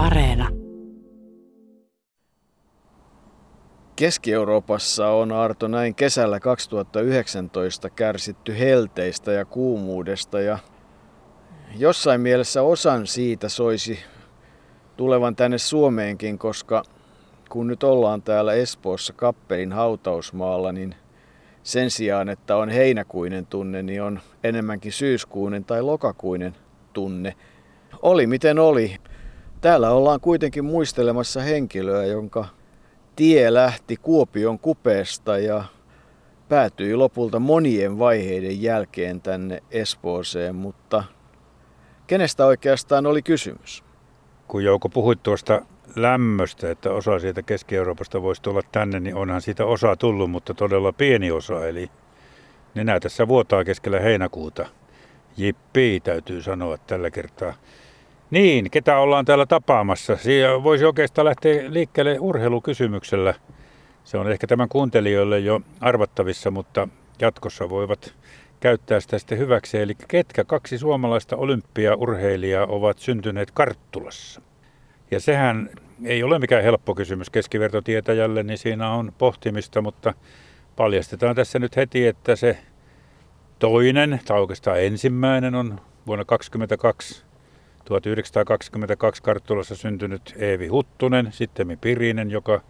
Areena. Keski-Euroopassa on Arto näin kesällä 2019 kärsitty helteistä ja kuumuudesta ja jossain mielessä osan siitä soisi tulevan tänne Suomeenkin, koska kun nyt ollaan täällä Espoossa Kappelin hautausmaalla, niin sen sijaan, että on heinäkuinen tunne, niin on enemmänkin syyskuinen tai lokakuinen tunne. Oli miten oli. Täällä ollaan kuitenkin muistelemassa henkilöä, jonka tie lähti Kuopion kupeesta ja päätyi lopulta monien vaiheiden jälkeen tänne Espooseen, mutta kenestä oikeastaan oli kysymys? Kun Jouko puhuit tuosta lämmöstä, että osa siitä Keski-Euroopasta voisi tulla tänne, niin onhan siitä osa tullut, mutta todella pieni osa. Eli ne tässä vuotaa keskellä heinäkuuta. Jippi, täytyy sanoa tällä kertaa. Niin, ketä ollaan täällä tapaamassa? Siinä voisi oikeastaan lähteä liikkeelle urheilukysymyksellä. Se on ehkä tämän kuuntelijoille jo arvattavissa, mutta jatkossa voivat käyttää sitä sitten hyväksi. Eli ketkä kaksi suomalaista olympiaurheilijaa ovat syntyneet Karttulassa? Ja sehän ei ole mikään helppo kysymys keskivertotietäjälle, niin siinä on pohtimista, mutta paljastetaan tässä nyt heti, että se toinen, tai oikeastaan ensimmäinen on vuonna 2022 1922 Karttulassa syntynyt Eevi Huttunen, sitten Pirinen, joka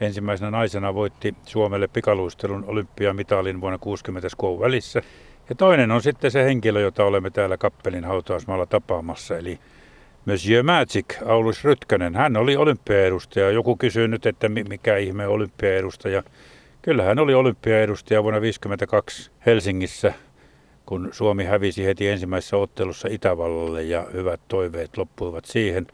ensimmäisenä naisena voitti Suomelle pikaluistelun olympiamitalin vuonna 60 skoon välissä. Ja toinen on sitten se henkilö, jota olemme täällä Kappelin hautausmaalla tapaamassa, eli Monsieur Magic, Aulus Rytkönen. Hän oli olympiaedustaja. Joku kysyy nyt, että mikä ihme olympiaedustaja. Kyllä hän oli olympiaedustaja vuonna 1952 Helsingissä kun Suomi hävisi heti ensimmäisessä ottelussa Itävallalle ja hyvät toiveet loppuivat siihen.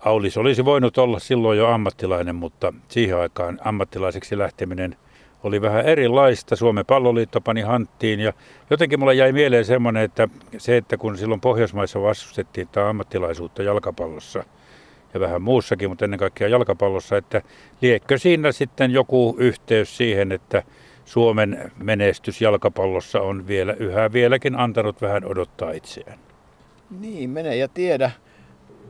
Aulis olisi voinut olla silloin jo ammattilainen, mutta siihen aikaan ammattilaiseksi lähteminen oli vähän erilaista. Suomen palloliitto pani hanttiin ja jotenkin mulle jäi mieleen semmoinen, että se, että kun silloin Pohjoismaissa vastustettiin tämä ammattilaisuutta jalkapallossa ja vähän muussakin, mutta ennen kaikkea jalkapallossa, että liekkö siinä sitten joku yhteys siihen, että Suomen menestys jalkapallossa on vielä yhä vieläkin antanut vähän odottaa itseään. Niin, mene ja tiedä.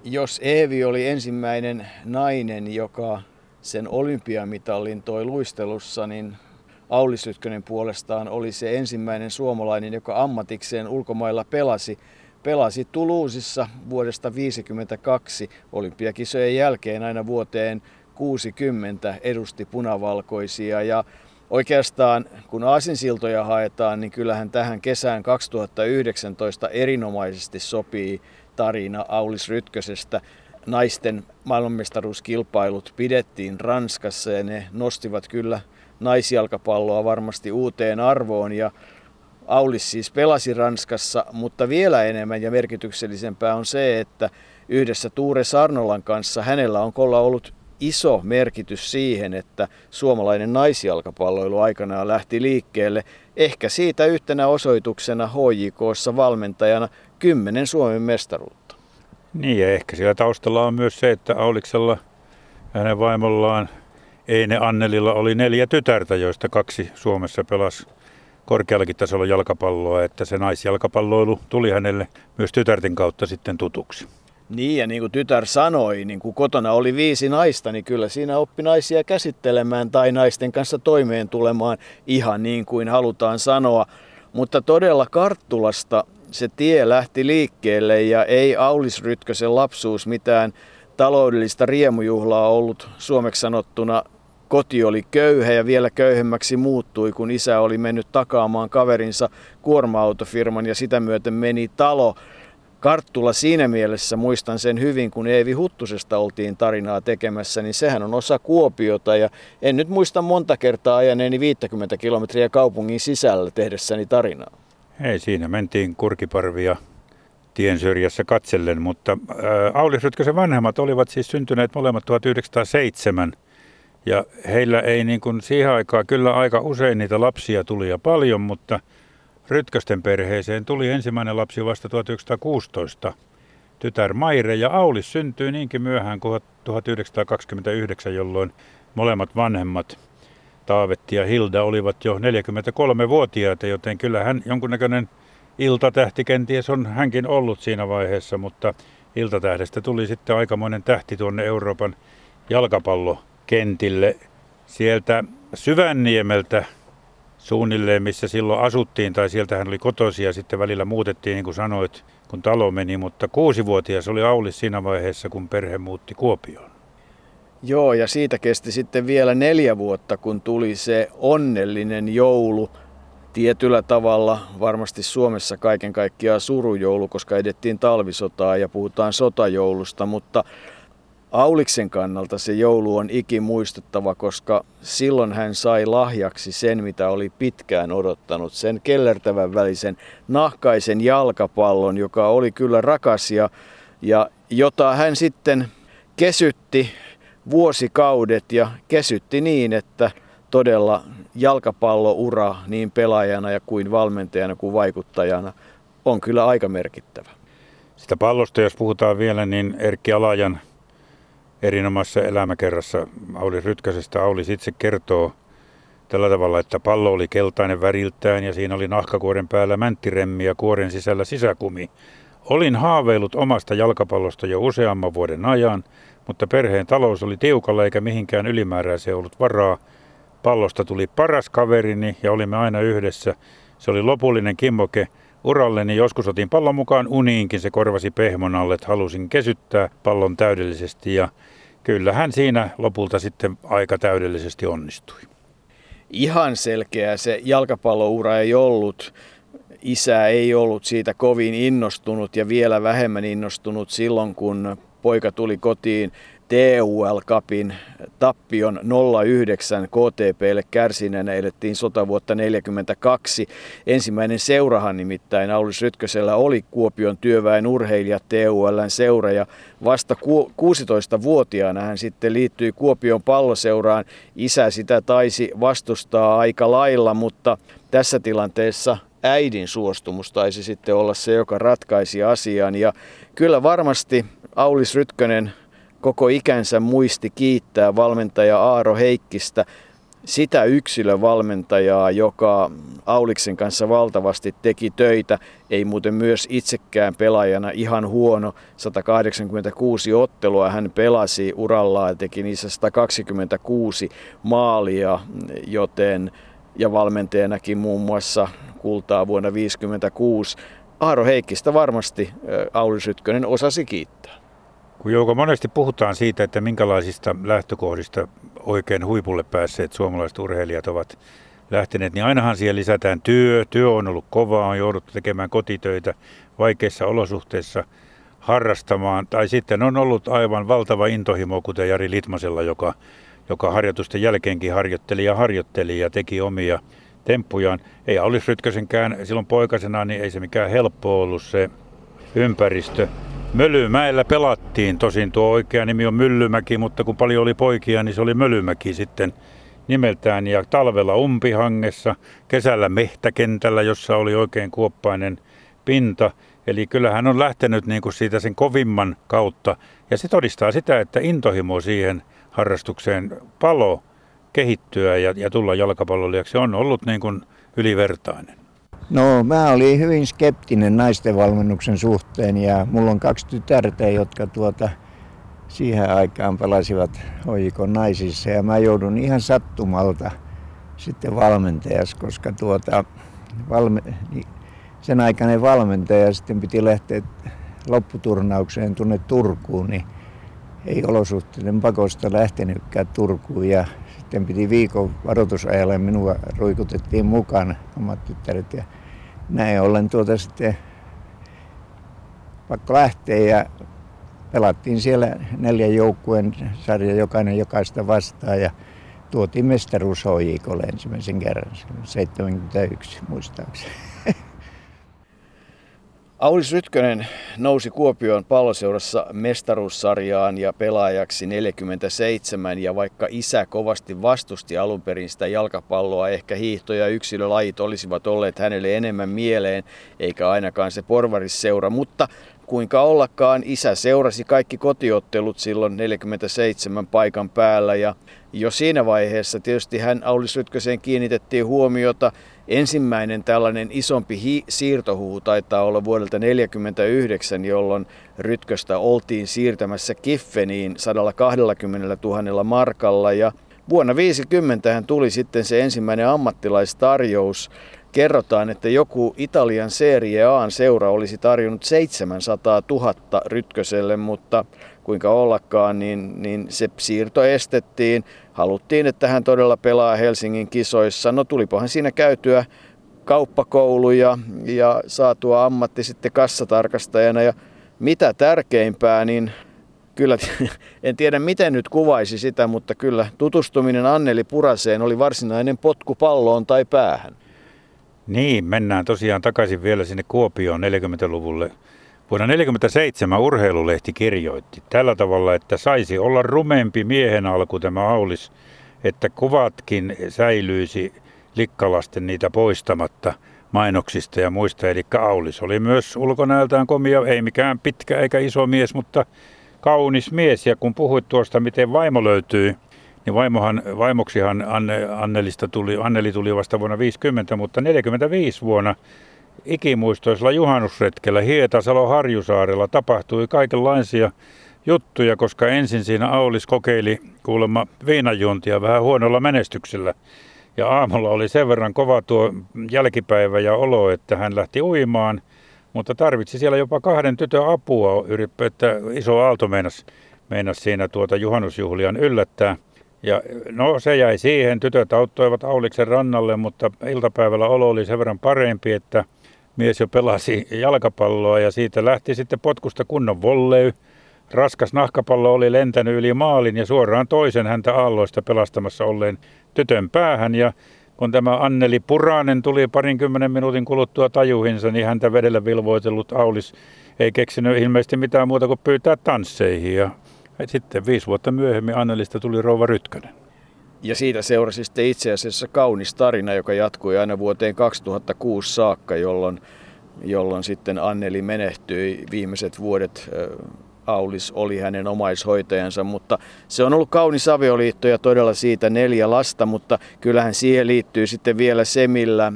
Jos Eevi oli ensimmäinen nainen, joka sen olympiamitalin toi luistelussa, niin Auli Sytkönen puolestaan oli se ensimmäinen suomalainen, joka ammatikseen ulkomailla pelasi. Pelasi Toulousessa vuodesta 1952 olympiakisojen jälkeen aina vuoteen 60 edusti punavalkoisia ja Oikeastaan kun aasinsiltoja haetaan, niin kyllähän tähän kesään 2019 erinomaisesti sopii tarina Aulis Rytkösestä. Naisten maailmanmestaruuskilpailut pidettiin Ranskassa ja ne nostivat kyllä naisjalkapalloa varmasti uuteen arvoon ja Aulis siis pelasi Ranskassa, mutta vielä enemmän ja merkityksellisempää on se, että yhdessä Tuure Sarnolan kanssa hänellä on ollut iso merkitys siihen, että suomalainen naisjalkapalloilu aikanaan lähti liikkeelle. Ehkä siitä yhtenä osoituksena HJKssa valmentajana kymmenen Suomen mestaruutta. Niin ja ehkä siellä taustalla on myös se, että Auliksella hänen vaimollaan Eine Annelilla oli neljä tytärtä, joista kaksi Suomessa pelasi korkeallakin tasolla jalkapalloa, että se naisjalkapalloilu tuli hänelle myös tytärten kautta sitten tutuksi. Niin ja niin kuin tytär sanoi, niin kun kotona oli viisi naista, niin kyllä siinä oppi naisia käsittelemään tai naisten kanssa toimeen tulemaan ihan niin kuin halutaan sanoa. Mutta todella Karttulasta se tie lähti liikkeelle ja ei Aulis Rytkösen lapsuus mitään taloudellista riemujuhlaa ollut suomeksi sanottuna. Koti oli köyhä ja vielä köyhemmäksi muuttui, kun isä oli mennyt takaamaan kaverinsa kuorma-autofirman ja sitä myöten meni talo. Karttula siinä mielessä muistan sen hyvin, kun Eevi Huttusesta oltiin tarinaa tekemässä, niin sehän on osa Kuopiota. Ja en nyt muista monta kertaa ajaneeni 50 kilometriä kaupungin sisällä tehdessäni tarinaa. Ei, siinä mentiin kurkiparvia tien syrjässä katsellen, mutta äh, Aulis Rytkösen vanhemmat? Olivat siis syntyneet molemmat 1907 ja heillä ei niin kuin siihen aikaan kyllä aika usein niitä lapsia tuli ja paljon, mutta – Rytkösten perheeseen tuli ensimmäinen lapsi vasta 1916. Tytär Maire ja Aulis syntyi niinkin myöhään kuin 1929, jolloin molemmat vanhemmat Taavetti ja Hilda olivat jo 43-vuotiaita, joten kyllä hän jonkunnäköinen iltatähti kenties on hänkin ollut siinä vaiheessa, mutta Iltatähdestä tuli sitten aikamoinen tähti tuonne Euroopan jalkapallokentille. Sieltä Syvänniemeltä suunnilleen, missä silloin asuttiin, tai sieltä hän oli kotoisia, sitten välillä muutettiin, niin kuin sanoit, kun talo meni, mutta kuusivuotias oli Aulis siinä vaiheessa, kun perhe muutti Kuopioon. Joo, ja siitä kesti sitten vielä neljä vuotta, kun tuli se onnellinen joulu. Tietyllä tavalla varmasti Suomessa kaiken kaikkiaan surujoulu, koska edettiin talvisotaa ja puhutaan sotajoulusta, mutta Auliksen kannalta se joulu on ikimuistettava, koska silloin hän sai lahjaksi sen, mitä oli pitkään odottanut. Sen kellertävän välisen nahkaisen jalkapallon, joka oli kyllä rakas ja, ja jota hän sitten kesytti vuosikaudet ja kesytti niin, että todella jalkapalloura niin pelaajana ja kuin valmentajana kuin vaikuttajana on kyllä aika merkittävä. Sitä pallosta, jos puhutaan vielä, niin Erkki Alajan erinomaisessa elämäkerrassa Auli Rytkäsestä Auli itse kertoo tällä tavalla, että pallo oli keltainen väriltään ja siinä oli nahkakuoren päällä mänttiremmi ja kuoren sisällä sisäkumi. Olin haaveillut omasta jalkapallosta jo useamman vuoden ajan, mutta perheen talous oli tiukalla eikä mihinkään ylimääräiseen ollut varaa. Pallosta tuli paras kaverini ja olimme aina yhdessä. Se oli lopullinen kimmoke uralleni. Joskus otin pallon mukaan uniinkin, se korvasi pehmon alle, että halusin kesyttää pallon täydellisesti ja kyllähän siinä lopulta sitten aika täydellisesti onnistui. Ihan selkeä se jalkapalloura ei ollut. Isä ei ollut siitä kovin innostunut ja vielä vähemmän innostunut silloin, kun poika tuli kotiin TUL Cupin tappion 09 KTPlle kärsineenä elettiin sotavuotta 42. Ensimmäinen seurahan nimittäin Aulis Rytkösellä oli Kuopion työväen urheilijat TULn seura ja vasta 16-vuotiaana hän sitten liittyi Kuopion palloseuraan. Isä sitä taisi vastustaa aika lailla, mutta tässä tilanteessa äidin suostumus taisi sitten olla se, joka ratkaisi asian. Ja kyllä varmasti Aulis Rytkönen koko ikänsä muisti kiittää valmentaja Aaro Heikkistä, sitä yksilövalmentajaa, joka Auliksen kanssa valtavasti teki töitä, ei muuten myös itsekään pelaajana ihan huono. 186 ottelua hän pelasi urallaan ja teki niissä 126 maalia, joten ja valmentajanakin muun muassa kultaa vuonna 1956. Aaro Heikkistä varmasti Aulis Rytkönen osasi kiittää. Kun Jouko monesti puhutaan siitä, että minkälaisista lähtökohdista oikein huipulle päässeet suomalaiset urheilijat ovat lähteneet, niin ainahan siihen lisätään työ. Työ on ollut kovaa, on jouduttu tekemään kotitöitä vaikeissa olosuhteissa harrastamaan. Tai sitten on ollut aivan valtava intohimo, kuten Jari Litmasella, joka, joka harjoitusten jälkeenkin harjoitteli ja harjoitteli ja teki omia temppujaan. Ei olisi Rytkösenkään silloin poikasena, niin ei se mikään helppo ollut se ympäristö. Möllymäellä pelattiin, tosin tuo oikea nimi on Myllymäki, mutta kun paljon oli poikia, niin se oli Mölymäki sitten nimeltään. Ja talvella umpihangessa, kesällä mehtäkentällä, jossa oli oikein kuoppainen pinta. Eli kyllähän on lähtenyt niin kuin siitä sen kovimman kautta. Ja se todistaa sitä, että intohimo siihen harrastukseen palo kehittyä ja, ja tulla jalkapallolijaksi on ollut niin kuin ylivertainen. No mä olin hyvin skeptinen naisten valmennuksen suhteen ja mulla on kaksi tytärtä, jotka tuota siihen aikaan pelasivat hoikon naisissa ja mä joudun ihan sattumalta sitten valmentajas, koska tuota, valme, sen aikainen valmentaja sitten piti lähteä lopputurnaukseen tuonne Turkuun, niin ei olosuhteiden pakosta lähtenytkään Turkuun ja sitten piti viikon varoitusajalle minua ruikutettiin mukaan omat tyttäret ja näin ollen tuota sitten pakko lähteä ja pelattiin siellä neljän joukkueen sarja jokainen jokaista vastaan ja tuotiin mestaruus HJKlle ensimmäisen kerran 71 muistaakseni. Aulis Rytkönen nousi Kuopion palloseurassa mestaruussarjaan ja pelaajaksi 47 ja vaikka isä kovasti vastusti alun perin sitä jalkapalloa, ehkä hiihto- ja yksilölajit olisivat olleet hänelle enemmän mieleen, eikä ainakaan se porvarisseura, mutta kuinka ollakaan isä seurasi kaikki kotiottelut silloin 47 paikan päällä ja jo siinä vaiheessa tietysti hän Aulis Rytköseen kiinnitettiin huomiota. Ensimmäinen tällainen isompi hi- siirtohuhu taitaa olla vuodelta 1949, jolloin Rytköstä oltiin siirtämässä Kiffeniin 120 000 markalla ja Vuonna 50 hän tuli sitten se ensimmäinen ammattilaistarjous. Kerrotaan, että joku Italian Serie A seura olisi tarjonnut 700 000 Rytköselle, mutta kuinka ollakaan, niin, niin se siirto estettiin. Haluttiin, että hän todella pelaa Helsingin kisoissa. No tulipahan siinä käytyä kauppakouluja ja saatua ammatti sitten kassatarkastajana. Ja mitä tärkeimpää, niin kyllä, en tiedä miten nyt kuvaisi sitä, mutta kyllä tutustuminen Anneli Puraseen oli varsinainen potku palloon tai päähän. Niin, mennään tosiaan takaisin vielä sinne Kuopioon 40-luvulle. Vuonna 1947 urheilulehti kirjoitti tällä tavalla, että saisi olla rumempi miehen alku tämä Aulis, että kuvatkin säilyisi likkalasten niitä poistamatta mainoksista ja muista. Eli Aulis oli myös ulkonäöltään komia, ei mikään pitkä eikä iso mies, mutta kaunis mies. Ja kun puhuit tuosta, miten vaimo löytyy, niin vaimohan, vaimoksihan Anne, Annelista tuli, Anneli tuli vasta vuonna 50, mutta 45 vuonna ikimuistoisella juhannusretkellä Hietasalo Harjusaarella tapahtui kaikenlaisia juttuja, koska ensin siinä Aulis kokeili kuulemma viinajuntia vähän huonolla menestyksellä. Ja aamulla oli sen verran kova tuo jälkipäivä ja olo, että hän lähti uimaan – mutta tarvitsi siellä jopa kahden tytön apua, että iso aalto meinasi, meinas siinä tuota juhannusjuhlian yllättää. Ja no se jäi siihen, tytöt auttoivat Auliksen rannalle, mutta iltapäivällä olo oli sen verran parempi, että mies jo pelasi jalkapalloa ja siitä lähti sitten potkusta kunnon volley. Raskas nahkapallo oli lentänyt yli maalin ja suoraan toisen häntä aalloista pelastamassa olleen tytön päähän ja kun tämä Anneli Puranen tuli parinkymmenen minuutin kuluttua tajuhinsa, niin häntä vedellä vilvoitellut Aulis ei keksinyt ilmeisesti mitään muuta kuin pyytää tansseihin. Ja sitten viisi vuotta myöhemmin Annelista tuli Rouva Rytkönen. Ja siitä seurasi sitten itse asiassa kaunis tarina, joka jatkui aina vuoteen 2006 saakka, jolloin, jolloin sitten Anneli menehtyi. Viimeiset vuodet Aulis oli hänen omaishoitajansa, mutta se on ollut kaunis avioliitto ja todella siitä neljä lasta, mutta kyllähän siihen liittyy sitten vielä se, millä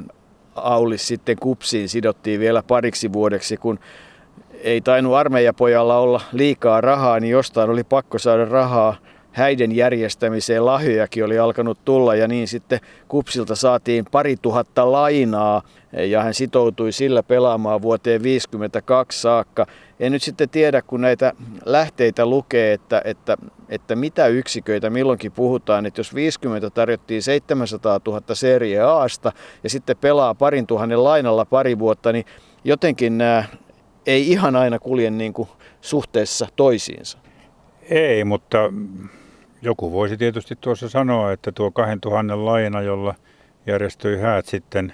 Aulis sitten kupsiin sidottiin vielä pariksi vuodeksi, kun ei tainnut armeijapojalla olla liikaa rahaa, niin jostain oli pakko saada rahaa häiden järjestämiseen lahjojakin oli alkanut tulla ja niin sitten Kupsilta saatiin pari tuhatta lainaa ja hän sitoutui sillä pelaamaan vuoteen 52 saakka. En nyt sitten tiedä, kun näitä lähteitä lukee, että, että, että mitä yksiköitä milloinkin puhutaan, että jos 50 tarjottiin 700 000 Serie Asta ja sitten pelaa parin tuhannen lainalla pari vuotta, niin jotenkin nämä ei ihan aina kulje niin kuin suhteessa toisiinsa. Ei, mutta joku voisi tietysti tuossa sanoa, että tuo 2000 laina, jolla järjestyi häät sitten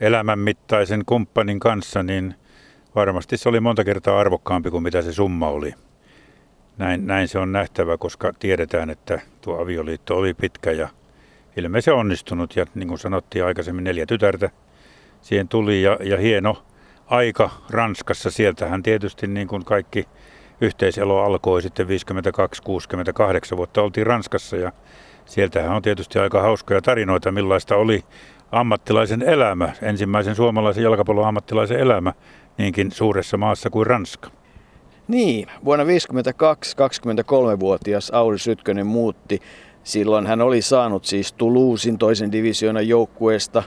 elämänmittaisen kumppanin kanssa, niin varmasti se oli monta kertaa arvokkaampi kuin mitä se summa oli. Näin, näin se on nähtävä, koska tiedetään, että tuo avioliitto oli pitkä ja ilmeisesti onnistunut. Ja niin kuin sanottiin aikaisemmin, neljä tytärtä siihen tuli ja, ja hieno aika Ranskassa. Sieltähän tietysti niin kuin kaikki yhteiselo alkoi sitten 52-68 vuotta oltiin Ranskassa ja sieltähän on tietysti aika hauskoja tarinoita, millaista oli ammattilaisen elämä, ensimmäisen suomalaisen jalkapallon ammattilaisen elämä niinkin suuressa maassa kuin Ranska. Niin, vuonna 1952 23-vuotias Auri Sytkönen muutti. Silloin hän oli saanut siis Toulousin toisen divisioonan joukkueesta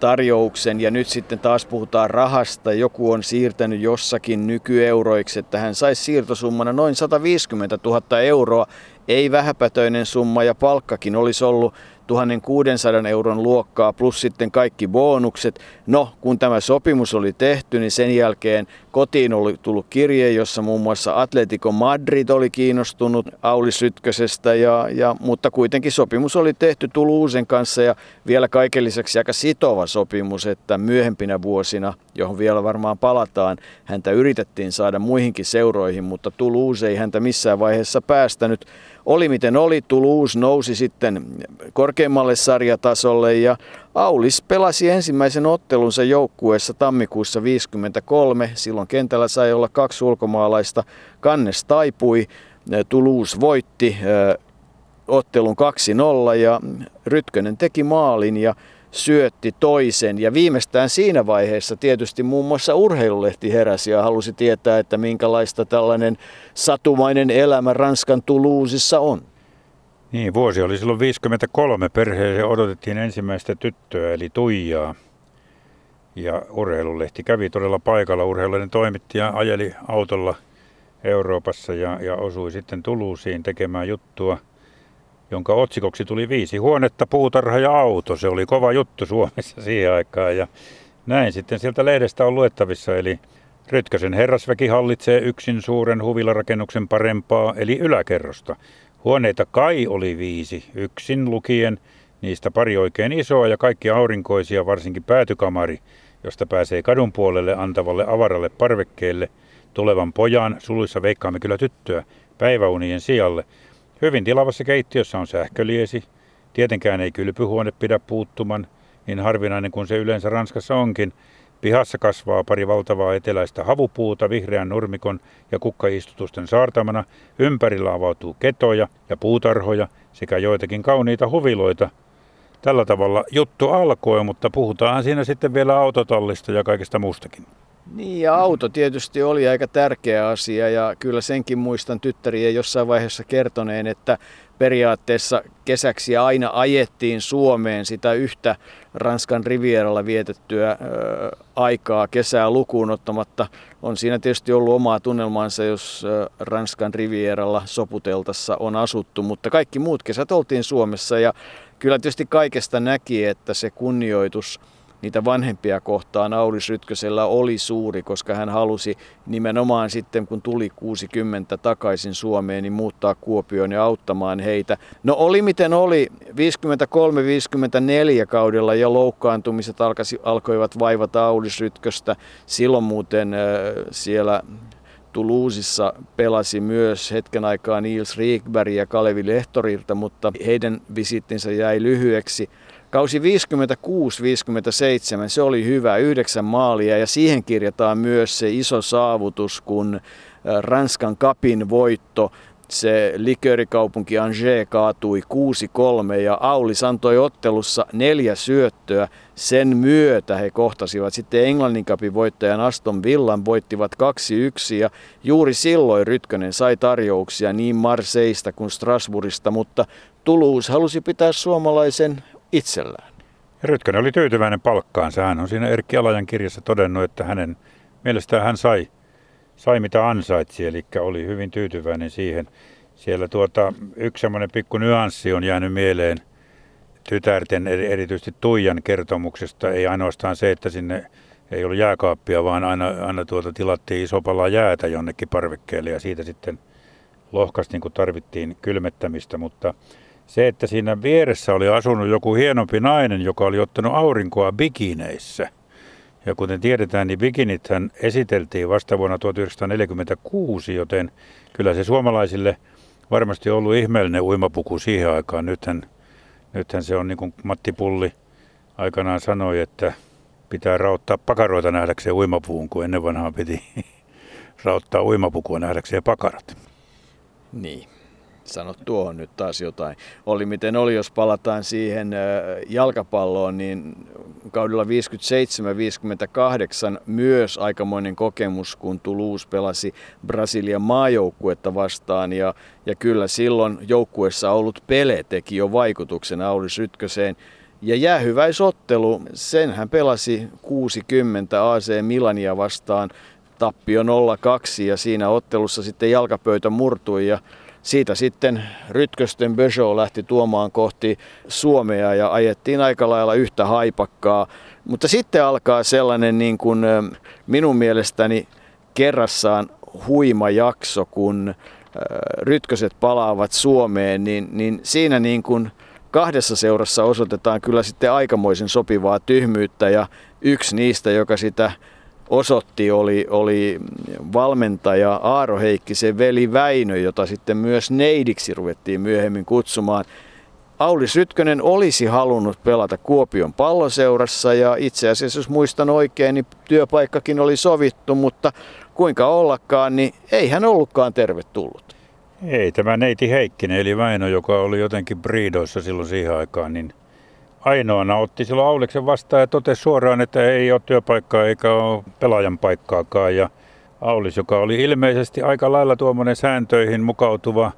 tarjouksen ja nyt sitten taas puhutaan rahasta. Joku on siirtänyt jossakin nykyeuroiksi, että hän saisi siirtosummana noin 150 000 euroa. Ei vähäpätöinen summa ja palkkakin olisi ollut 1600 euron luokkaa plus sitten kaikki bonukset. No, kun tämä sopimus oli tehty, niin sen jälkeen kotiin oli tullut kirje, jossa muun muassa Atletico Madrid oli kiinnostunut Auli Sytkösestä, ja, ja, mutta kuitenkin sopimus oli tehty Tuluusen kanssa ja vielä kaiken lisäksi aika sitova sopimus, että myöhempinä vuosina, johon vielä varmaan palataan, häntä yritettiin saada muihinkin seuroihin, mutta Toulouse ei häntä missään vaiheessa päästänyt. Oli miten oli, Toulouse nousi sitten korkeammalle sarjatasolle ja Aulis pelasi ensimmäisen ottelunsa joukkueessa tammikuussa 53. Silloin kentällä sai olla kaksi ulkomaalaista. Kannes taipui, Toulouse voitti ottelun 2-0 ja Rytkönen teki maalin ja syötti toisen. Ja viimeistään siinä vaiheessa tietysti muun muassa urheilulehti heräsi ja halusi tietää, että minkälaista tällainen satumainen elämä Ranskan Toulousessa on. Niin, vuosi oli silloin 53. Perheeseen odotettiin ensimmäistä tyttöä, eli Tuijaa. Ja urheilulehti kävi todella paikalla. Urheilullinen toimittaja ajeli autolla Euroopassa ja, ja osui sitten Tuluusiin tekemään juttua – jonka otsikoksi tuli viisi huonetta, puutarha ja auto. Se oli kova juttu Suomessa siihen aikaan ja näin sitten sieltä lehdestä on luettavissa. Eli Rytkösen herrasväki hallitsee yksin suuren huvilarakennuksen parempaa, eli yläkerrosta. Huoneita kai oli viisi, yksin lukien, niistä pari oikein isoa ja kaikki aurinkoisia, varsinkin päätykamari, josta pääsee kadun puolelle antavalle avaralle parvekkeelle, tulevan pojan, suluissa veikkaamme kyllä tyttöä, päiväunien sijalle – Hyvin tilavassa keittiössä on sähköliesi. Tietenkään ei kylpyhuone pidä puuttuman, niin harvinainen kuin se yleensä Ranskassa onkin. Pihassa kasvaa pari valtavaa eteläistä havupuuta vihreän nurmikon ja kukkaistutusten saartamana. Ympärillä avautuu ketoja ja puutarhoja sekä joitakin kauniita huviloita. Tällä tavalla juttu alkoi, mutta puhutaan siinä sitten vielä autotallista ja kaikesta muustakin. Niin ja auto tietysti oli aika tärkeä asia ja kyllä senkin muistan tyttärien jossain vaiheessa kertoneen, että periaatteessa kesäksi aina ajettiin Suomeen sitä yhtä Ranskan rivieralla vietettyä ö, aikaa kesää lukuun ottamatta. On siinä tietysti ollut omaa tunnelmansa, jos ö, Ranskan rivieralla soputeltassa on asuttu, mutta kaikki muut kesät oltiin Suomessa ja kyllä tietysti kaikesta näki, että se kunnioitus – niitä vanhempia kohtaan Aulis Rytkösellä oli suuri, koska hän halusi nimenomaan sitten, kun tuli 60 takaisin Suomeen, niin muuttaa Kuopioon ja auttamaan heitä. No oli miten oli, 53-54 kaudella jo loukkaantumiset alkasi, alkoivat vaivata Aulis Rytköstä. Silloin muuten äh, siellä Toulousessa pelasi myös hetken aikaa Niels Riekberg ja Kalevi Lehtorilta, mutta heidän visittinsä jäi lyhyeksi. Kausi 56-57, se oli hyvä, yhdeksän maalia. Ja siihen kirjataan myös se iso saavutus, kun Ranskan kapin voitto. Se liköörikaupunki Angers kaatui 6-3 ja Aulis antoi ottelussa neljä syöttöä. Sen myötä he kohtasivat sitten Englannin kapin voittajan Aston Villan, voittivat 2-1 ja juuri silloin Rytkönen sai tarjouksia niin Marseista kuin Strasbourgista, mutta Toulouse halusi pitää suomalaisen itsellään. Rytkönen oli tyytyväinen palkkaansa. Hän on siinä Erkki Alajan kirjassa todennut, että hänen mielestään hän sai, sai mitä ansaitsi, eli oli hyvin tyytyväinen siihen. Siellä tuota, yksi semmoinen pikku nyanssi on jäänyt mieleen tytärten, erityisesti Tuijan kertomuksesta. Ei ainoastaan se, että sinne ei ollut jääkaappia, vaan aina, aina tuota tilattiin iso pala jäätä jonnekin parvekkeelle ja siitä sitten lohkastiin, kun tarvittiin kylmettämistä, mutta se, että siinä vieressä oli asunut joku hienompi nainen, joka oli ottanut aurinkoa bikineissä. Ja kuten tiedetään, niin bikinithän esiteltiin vasta vuonna 1946, joten kyllä se suomalaisille varmasti ollut ihmeellinen uimapuku siihen aikaan. Nythän, nythän se on niin kuin Matti Pulli aikanaan sanoi, että pitää rauttaa pakaroita nähdäkseen uimapuun, kun ennen vanhaa piti rauttaa uimapukua nähdäkseen pakarat. Niin sano tuohon nyt taas jotain. Oli miten oli, jos palataan siihen jalkapalloon, niin kaudella 57-58 myös aikamoinen kokemus, kun Toulouse pelasi Brasilian maajoukkuetta vastaan. Ja, ja kyllä silloin joukkuessa ollut Pele teki jo vaikutuksen Aulis Rytköseen. Ja jäähyväisottelu, sen hän pelasi 60 AC Milania vastaan tappio 0-2 ja siinä ottelussa sitten jalkapöytä murtui ja siitä sitten Rytkösten Peugeot lähti tuomaan kohti Suomea ja ajettiin aika lailla yhtä haipakkaa. Mutta sitten alkaa sellainen niin kuin minun mielestäni kerrassaan huima jakso, kun Rytköset palaavat Suomeen, niin, niin siinä niin kuin kahdessa seurassa osoitetaan kyllä sitten aikamoisen sopivaa tyhmyyttä ja yksi niistä, joka sitä osoitti, oli, oli valmentaja Aaro Heikkisen veli Väinö, jota sitten myös neidiksi ruvettiin myöhemmin kutsumaan. Aulis Rytkönen olisi halunnut pelata Kuopion palloseurassa ja itse asiassa, jos muistan oikein, niin työpaikkakin oli sovittu, mutta kuinka ollakaan, niin ei hän ollutkaan tervetullut. Ei, tämä neiti Heikkinen, eli Väinö, joka oli jotenkin briidoissa silloin siihen aikaan, niin ainoana otti silloin Auliksen vastaan ja totesi suoraan, että ei ole työpaikkaa eikä ole pelaajan paikkaakaan. Ja Aulis, joka oli ilmeisesti aika lailla tuommoinen sääntöihin mukautuva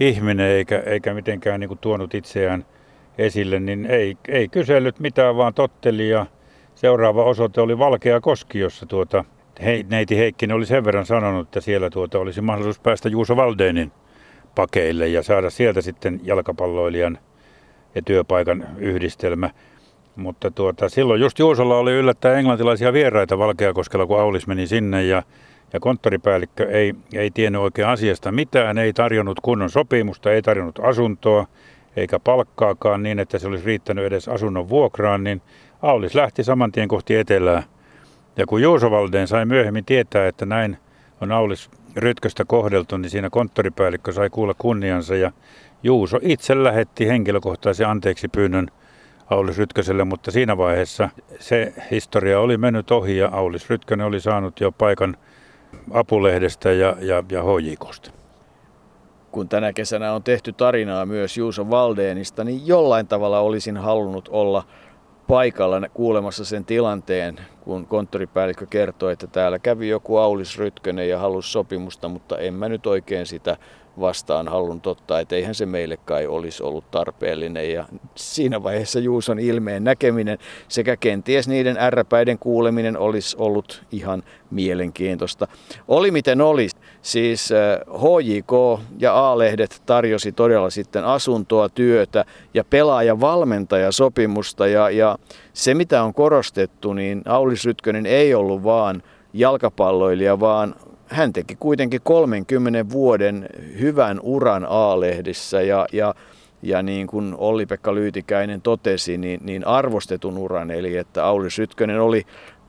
ihminen eikä, eikä mitenkään niin kuin tuonut itseään esille, niin ei, ei kysellyt mitään, vaan totteli ja seuraava osoite oli Valkea Koski, jossa tuota, he, neiti Heikkinen oli sen verran sanonut, että siellä tuota olisi mahdollisuus päästä Juuso Valdeenin pakeille ja saada sieltä sitten jalkapalloilijan ja työpaikan yhdistelmä. Mutta tuota, silloin just Juusolla oli yllättäen englantilaisia vieraita Valkeakoskella, kun Aulis meni sinne ja, ja konttoripäällikkö ei, ei tiennyt oikein asiasta mitään, ei tarjonnut kunnon sopimusta, ei tarjonnut asuntoa eikä palkkaakaan niin, että se olisi riittänyt edes asunnon vuokraan, niin Aulis lähti saman tien kohti etelää. Ja kun Juuso Valdeen sai myöhemmin tietää, että näin on Aulis Rytköstä kohdeltu, niin siinä konttoripäällikkö sai kuulla kunniansa ja Juuso itse lähetti henkilökohtaisen anteeksi pyynnön Aulis Rytköselle, mutta siinä vaiheessa se historia oli mennyt ohi ja Aulis Rytkönen oli saanut jo paikan apulehdestä ja, ja, ja hojikosta. Kun tänä kesänä on tehty tarinaa myös Juuso Valdeenista, niin jollain tavalla olisin halunnut olla paikalla kuulemassa sen tilanteen, kun konttoripäällikkö kertoi, että täällä kävi joku Aulis Rytkönen ja halusi sopimusta, mutta en mä nyt oikein sitä vastaan halunnut ottaa, että eihän se meille kai olisi ollut tarpeellinen. Ja siinä vaiheessa Juuson ilmeen näkeminen sekä kenties niiden ärräpäiden kuuleminen olisi ollut ihan mielenkiintoista. Oli miten oli, siis HJK äh, ja A-lehdet tarjosi todella sitten asuntoa, työtä ja pelaaja-valmentajasopimusta ja, ja se mitä on korostettu, niin Aulis Rytkönen ei ollut vaan jalkapalloilija, vaan hän teki kuitenkin 30 vuoden hyvän uran A-lehdissä ja, ja, ja niin kuin Olli-Pekka Lyytikäinen totesi, niin, niin arvostetun uran, eli että Auli Sytkönen oli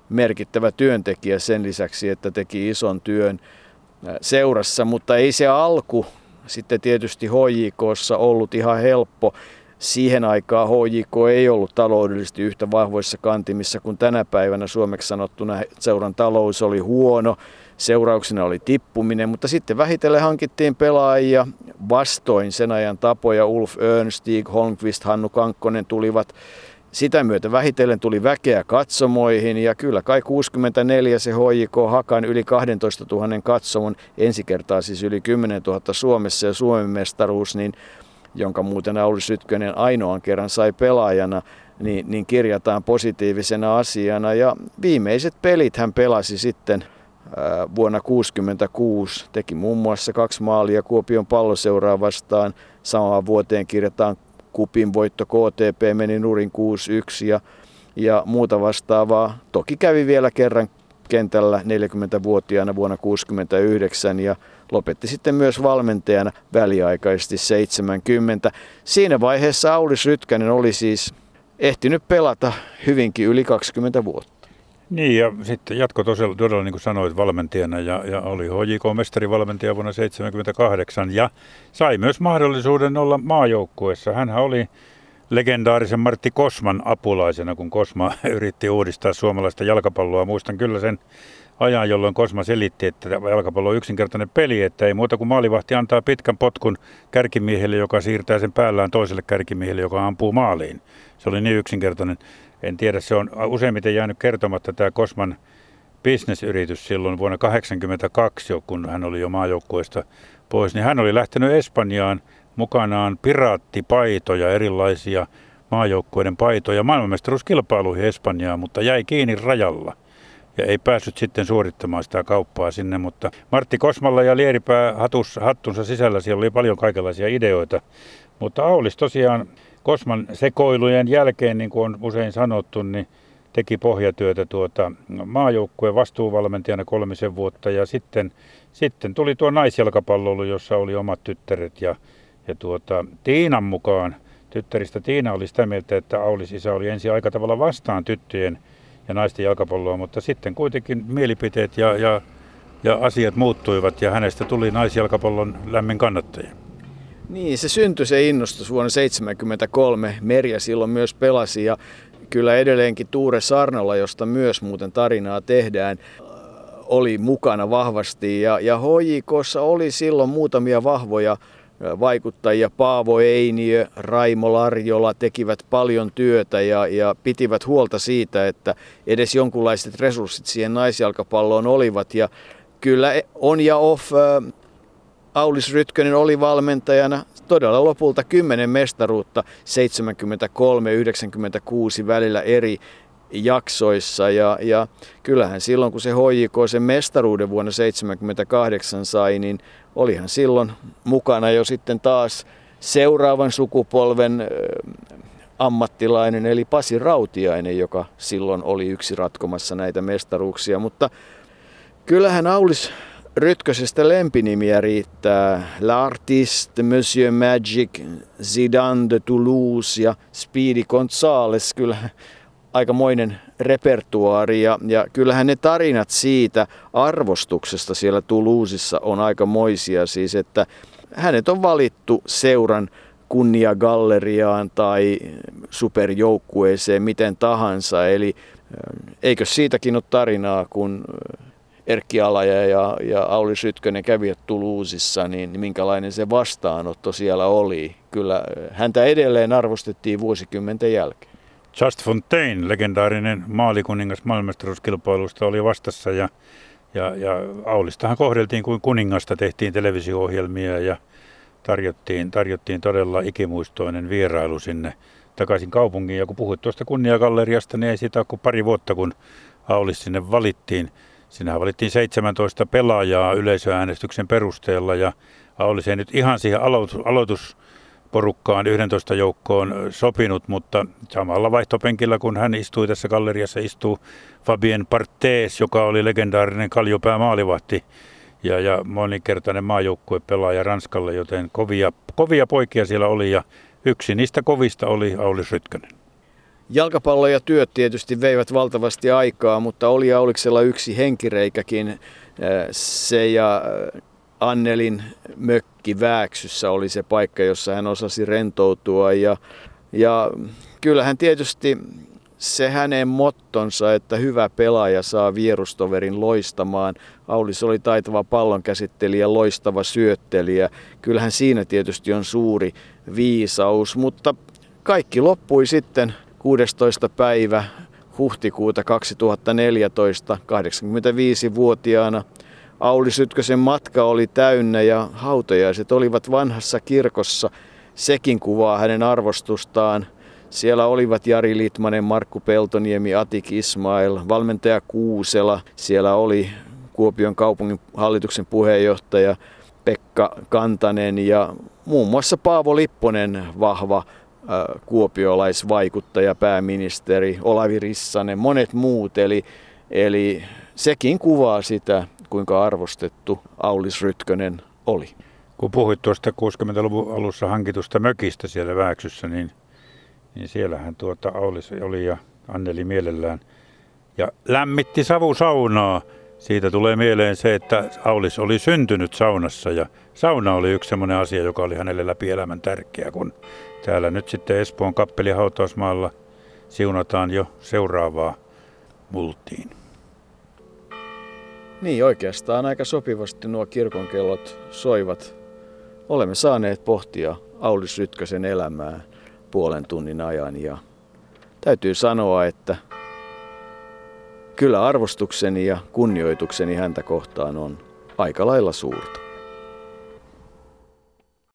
merkittävä työntekijä sen lisäksi, että teki ison työn seurassa, mutta ei se alku sitten tietysti HJKssa ollut ihan helppo. Siihen aikaan HJK ei ollut taloudellisesti yhtä vahvoissa kantimissa kuin tänä päivänä suomeksi sanottuna seuran talous oli huono seurauksena oli tippuminen, mutta sitten vähitellen hankittiin pelaajia vastoin sen ajan tapoja. Ulf Örnstig, Holmqvist, Hannu Kankkonen tulivat sitä myötä vähitellen tuli väkeä katsomoihin ja kyllä kai 64 se HJK Hakan yli 12 000 katsomon, ensi kertaa siis yli 10 000 Suomessa ja Suomen mestaruus, niin, jonka muuten Auli Sytkönen ainoan kerran sai pelaajana, niin, niin kirjataan positiivisena asiana. Ja viimeiset pelit hän pelasi sitten vuonna 1966 teki muun muassa kaksi maalia Kuopion palloseuraa vastaan. Samaan vuoteen kirjataan kupin voitto KTP meni nurin 6-1 ja, ja muuta vastaavaa. Toki kävi vielä kerran kentällä 40-vuotiaana vuonna 1969 ja lopetti sitten myös valmentajana väliaikaisesti 70. Siinä vaiheessa Aulis Rytkänen oli siis ehtinyt pelata hyvinkin yli 20 vuotta. Niin ja sitten jatko todella, todella niin kuin sanoit valmentajana ja, ja oli HJK-mestarivalmentaja vuonna 1978 ja sai myös mahdollisuuden olla maajoukkueessa. Hän oli legendaarisen Martti Kosman apulaisena, kun Kosma yritti uudistaa suomalaista jalkapalloa. Muistan kyllä sen ajan, jolloin Kosma selitti, että jalkapallo on yksinkertainen peli, että ei muuta kuin maalivahti antaa pitkän potkun kärkimiehelle, joka siirtää sen päällään toiselle kärkimiehelle, joka ampuu maaliin. Se oli niin yksinkertainen en tiedä, se on useimmiten jäänyt kertomatta tämä Kosman bisnesyritys silloin vuonna 1982, kun hän oli jo maajoukkueesta pois, niin hän oli lähtenyt Espanjaan mukanaan piraattipaitoja, erilaisia maajoukkueiden paitoja maailmanmestaruuskilpailuihin Espanjaan, mutta jäi kiinni rajalla. Ja ei päässyt sitten suorittamaan sitä kauppaa sinne, mutta Martti Kosmalla ja Lieripää hatus, hattunsa sisällä siellä oli paljon kaikenlaisia ideoita, mutta Aulis tosiaan Kosman sekoilujen jälkeen, niin kuin on usein sanottu, niin teki pohjatyötä tuota maajoukkueen vastuuvalmentajana kolmisen vuotta ja sitten, sitten tuli tuo naisjalkapalloilu, jossa oli omat tyttäret ja, ja tuota, Tiinan mukaan tyttäristä Tiina oli sitä mieltä, että Aulis isä oli ensin aika tavalla vastaan tyttöjen ja naisten jalkapalloa, mutta sitten kuitenkin mielipiteet ja, ja, ja asiat muuttuivat ja hänestä tuli naisjalkapallon lämmin kannattaja. Niin, se syntyi se innostus vuonna 1973. Merja silloin myös pelasi ja kyllä edelleenkin Tuure Sarnola, josta myös muuten tarinaa tehdään, oli mukana vahvasti. Ja, ja HJKssa oli silloin muutamia vahvoja vaikuttajia. Paavo Einiö, Raimo Larjola tekivät paljon työtä ja, ja pitivät huolta siitä, että edes jonkunlaiset resurssit siihen naisjalkapalloon olivat. Ja kyllä on ja off Aulis Rytkönen oli valmentajana todella lopulta 10 mestaruutta 73-96 välillä eri jaksoissa. Ja, ja kyllähän silloin, kun se HJK sen mestaruuden vuonna 78 sai, niin olihan silloin mukana jo sitten taas seuraavan sukupolven ammattilainen, eli Pasi Rautiainen, joka silloin oli yksi ratkomassa näitä mestaruuksia. Mutta kyllähän Aulis Rytkösestä lempinimiä riittää. L'Artiste, Monsieur Magic, Zidane de Toulouse ja Speedy Gonzales. Kyllä aikamoinen repertuaari ja, ja kyllähän ne tarinat siitä arvostuksesta siellä Toulousissa on aikamoisia. Siis että hänet on valittu seuran kunniagalleriaan tai superjoukkueeseen miten tahansa. Eli eikö siitäkin ole tarinaa, kun Erkki Alaja ja, ja Auli Sytkönen kävivät Tuluusissa, niin minkälainen se vastaanotto siellä oli. Kyllä häntä edelleen arvostettiin vuosikymmenten jälkeen. Just Fontaine, legendaarinen maalikuningas maailmanmestaruuskilpailusta, oli vastassa ja, ja, ja Aulistahan kohdeltiin kuin kuningasta, tehtiin televisio-ohjelmia ja tarjottiin, tarjottiin todella ikimuistoinen vierailu sinne takaisin kaupunkiin. Ja kun puhuit tuosta kunniagalleriasta, niin ei siitä ole kuin pari vuotta, kun Aulis sinne valittiin. Sinähän valittiin 17 pelaajaa yleisöäänestyksen perusteella ja Aulis ei nyt ihan siihen aloitus, aloitusporukkaan 11 joukkoon sopinut, mutta samalla vaihtopenkillä kun hän istui tässä galleriassa, istuu Fabien Partes, joka oli legendaarinen kaljopää maalivahti ja, ja monikertainen maajoukkue pelaaja Ranskalle, joten kovia, kovia poikia siellä oli ja yksi niistä kovista oli Aulis Rytkönen. Jalkapallo ja työt tietysti veivät valtavasti aikaa, mutta oli Auliksella yksi henkireikäkin. Se ja Annelin mökki Vääksyssä oli se paikka, jossa hän osasi rentoutua. Ja, ja kyllähän tietysti se hänen mottonsa, että hyvä pelaaja saa vierustoverin loistamaan. Aulis oli taitava pallonkäsittelijä, loistava syöttelijä. Kyllähän siinä tietysti on suuri viisaus, mutta kaikki loppui sitten 16. päivä huhtikuuta 2014 85-vuotiaana. Auli Sytkösen matka oli täynnä ja hautajaiset olivat vanhassa kirkossa. Sekin kuvaa hänen arvostustaan. Siellä olivat Jari Litmanen, Markku Peltoniemi, Atik Ismail, valmentaja Kuusela. Siellä oli Kuopion kaupungin hallituksen puheenjohtaja Pekka Kantanen ja muun muassa Paavo Lipponen, vahva kuopiolaisvaikuttaja, pääministeri, Olavi Rissanen, monet muut. Eli, eli sekin kuvaa sitä, kuinka arvostettu Aulis Rytkönen oli. Kun puhuit tuosta 60-luvun alussa hankitusta mökistä siellä Vääksyssä, niin, niin siellähän tuota Aulis oli ja Anneli mielellään. Ja lämmitti savusaunaa. Siitä tulee mieleen se, että Aulis oli syntynyt saunassa ja sauna oli yksi sellainen asia, joka oli hänelle läpi elämän tärkeä, kun Täällä nyt sitten Espoon kappeli hautausmaalla siunataan jo seuraavaa multiin. Niin, oikeastaan aika sopivasti nuo kirkonkellot soivat. Olemme saaneet pohtia Aulis Rytkösen elämää puolen tunnin ajan ja täytyy sanoa, että kyllä arvostukseni ja kunnioitukseni häntä kohtaan on aika lailla suurta.